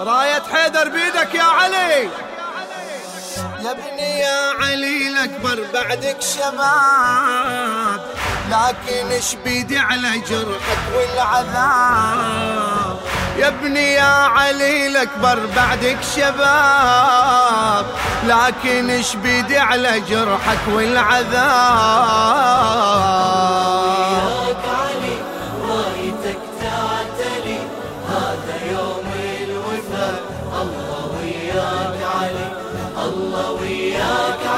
راية حيدر بيدك يا علي. يا ابني يا علي الأكبر بعدك شباب لكن إيش بيدي على جرحك والعذاب؟ يا ابني يا علي الأكبر بعدك شباب لكن إيش بيدي على جرحك والعذاب؟ الله وياك